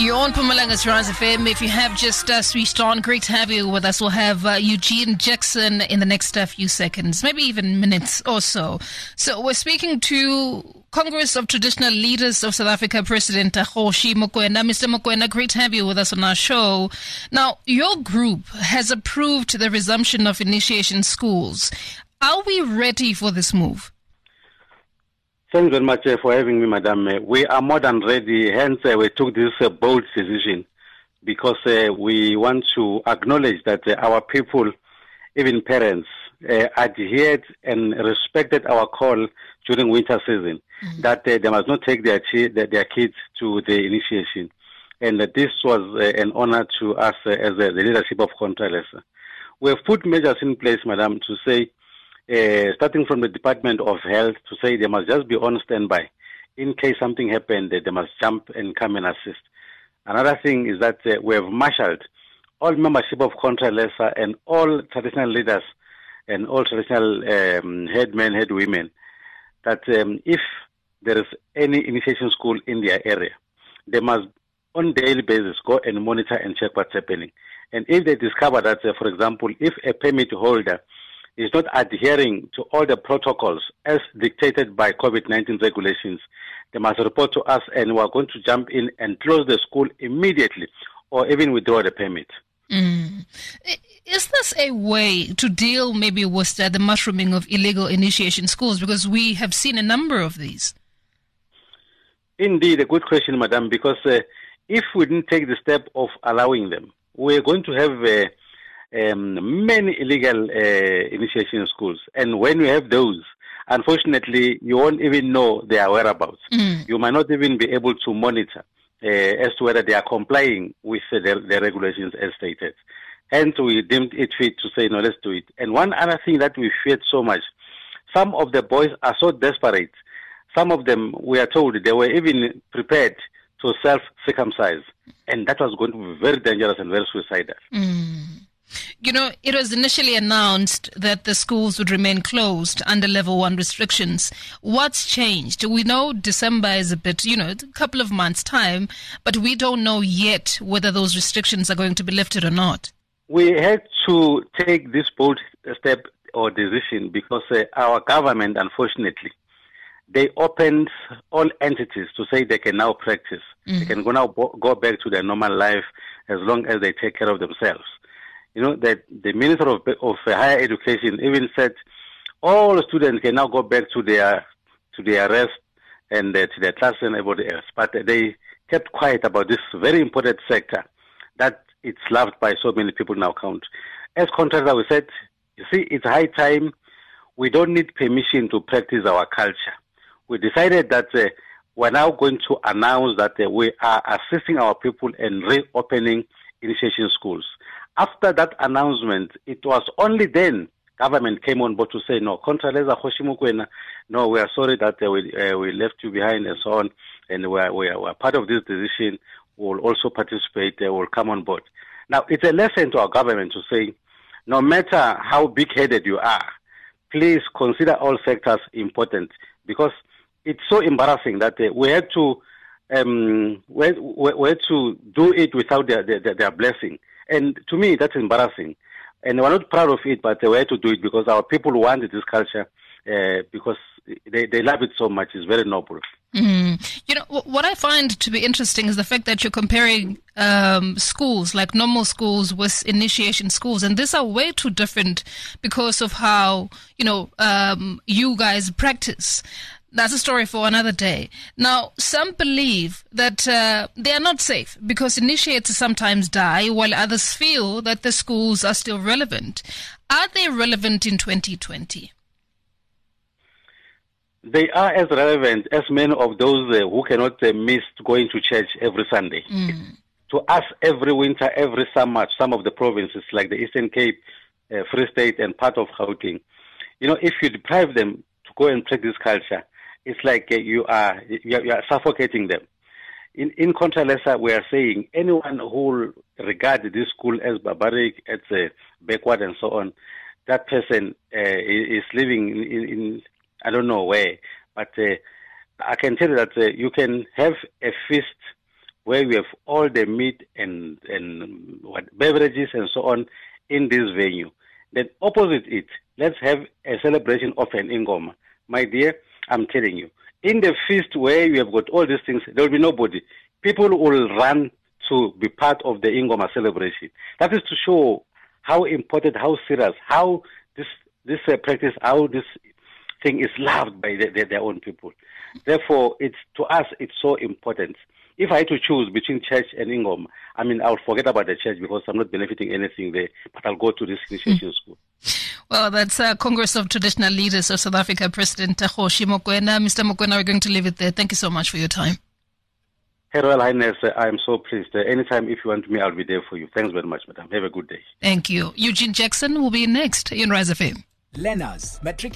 You're on Mpumalanga's Rise FM. If you have just uh, switched on, great to have you with us. We'll have uh, Eugene Jackson in the next uh, few seconds, maybe even minutes or so. So we're speaking to Congress of Traditional Leaders of South Africa President Kgoshi Mokoena. Mr. Mokoena, great to have you with us on our show. Now, your group has approved the resumption of initiation schools. Are we ready for this move? Thanks very much uh, for having me, Madam. Uh, we are more than ready. Hence, uh, we took this bold decision because uh, we want to acknowledge that uh, our people, even parents, adhered and respected our call during winter season mm-hmm. that they must not take their, their kids to the initiation. And this was an honor to us as the leadership of Contralesa. We have put measures in place, Madam, to say uh, starting from the Department of Health to say they must just be on standby. In case something happened, they must jump and come and assist. Another thing is that uh, we have marshaled all membership of Contralesa and all traditional leaders and all traditional um, headmen, headwomen, that um, if there is any initiation school in their area, they must on daily basis go and monitor and check what's happening. And if they discover that, uh, for example, if a permit holder is not adhering to all the protocols as dictated by COVID 19 regulations, they must report to us and we are going to jump in and close the school immediately or even withdraw the permit. Mm. Is this a way to deal maybe with the mushrooming of illegal initiation schools? Because we have seen a number of these. Indeed, a good question, madam, because uh, if we didn't take the step of allowing them, we're going to have uh, um, many illegal uh, initiation schools. And when you have those, unfortunately, you won't even know their whereabouts. Mm. You might not even be able to monitor uh, as to whether they are complying with the, the, regulations as stated. Hence, we deemed it fit to say, no, let's do it. And one other thing that we feared so much, some of the boys are so desperate. Some of them, we are told, they were even prepared to self-circumcise. And that was going to be very dangerous and very suicidal. Mm. You know, it was initially announced that the schools would remain closed under level one restrictions. What's changed? We know December is a bit, you know, a couple of months' time, but we don't know yet whether those restrictions are going to be lifted or not. We had to take this bold step or decision because uh, our government, unfortunately, they opened all entities to say they can now practice. Mm-hmm. They can go now go back to their normal life as long as they take care of themselves you know, that the Minister of, of Higher Education even said all students can now go back to their to their rest and uh, to their class and everybody else. But they kept quiet about this very important sector that it's loved by so many people now count. As Contralesa, we said, you see, it's high time. We don't need permission to practice our culture. We decided that uh, we're now going to announce that uh, we are assisting our people in reopening initiation schools. After that announcement, it was only then government came on board to say, no, no, we are sorry that uh, we, uh, we left you behind and so on, and we are, we are, we are part of this decision. We'll also participate, uh, we'll come on board. Now, it's a lesson to our government to say, no matter how big-headed you are, please consider all sectors important because it's so embarrassing that uh, we had to um, we, we, we, had to do it without their, their, their blessing. And to me, that's embarrassing. And we're not proud of it, but we had to do it because our people wanted this culture uh, because they, they love it so much. It's very noble. Mm. You know, what I find to be interesting is the fact that you're comparing um, schools, like normal schools, with initiation schools. And these are way too different because of how, you know, um, you guys practice. That's a story for another day. Now, some believe that uh, they are not safe because initiates sometimes die, while others feel that the schools are still relevant. Are they relevant in 2020? They are as relevant as many of those uh, who cannot uh, miss going to church every Sunday. Mm. To us, every winter, every summer, some of the provinces like the Eastern Cape, uh, Free State, and part of Gauteng, you know, if you deprive them to go and practice culture, it's like uh, you are you are, suffocating them. In in Contralesa, we are saying anyone who regard this school as barbaric, as backward, and so on, that person uh, is living in, in, in, I don't know where, but uh, I can tell you that uh, you can have a feast where we have all the meat and and what beverages and so on in this venue. Then opposite it, let's have a celebration of an ingoma. My dear, I'm telling you, in the feast where you have got all these things, there will be nobody. People will run to be part of the ingoma celebration. That is to show how important, how serious, how this this uh, practice, how this thing is loved by the, the, their own people. Therefore, it's to us, it's so important. If I had to choose between church and Ingom, I mean, I'll forget about the church because I'm not benefiting anything there, but I'll go to this initiation school. Well, that's uh, Congress of Traditional Leaders of South Africa President Kgoshi Mokoena. Mr. Mokoena, we're going to leave it there. Thank you so much for your time. Her Royal Highness, uh, I am so pleased. Uh, anytime if you want me, I'll be there for you. Thanks very much, madam. Have a good day. Thank you. Eugene Jackson will be next in Rise FM. Learners, Matric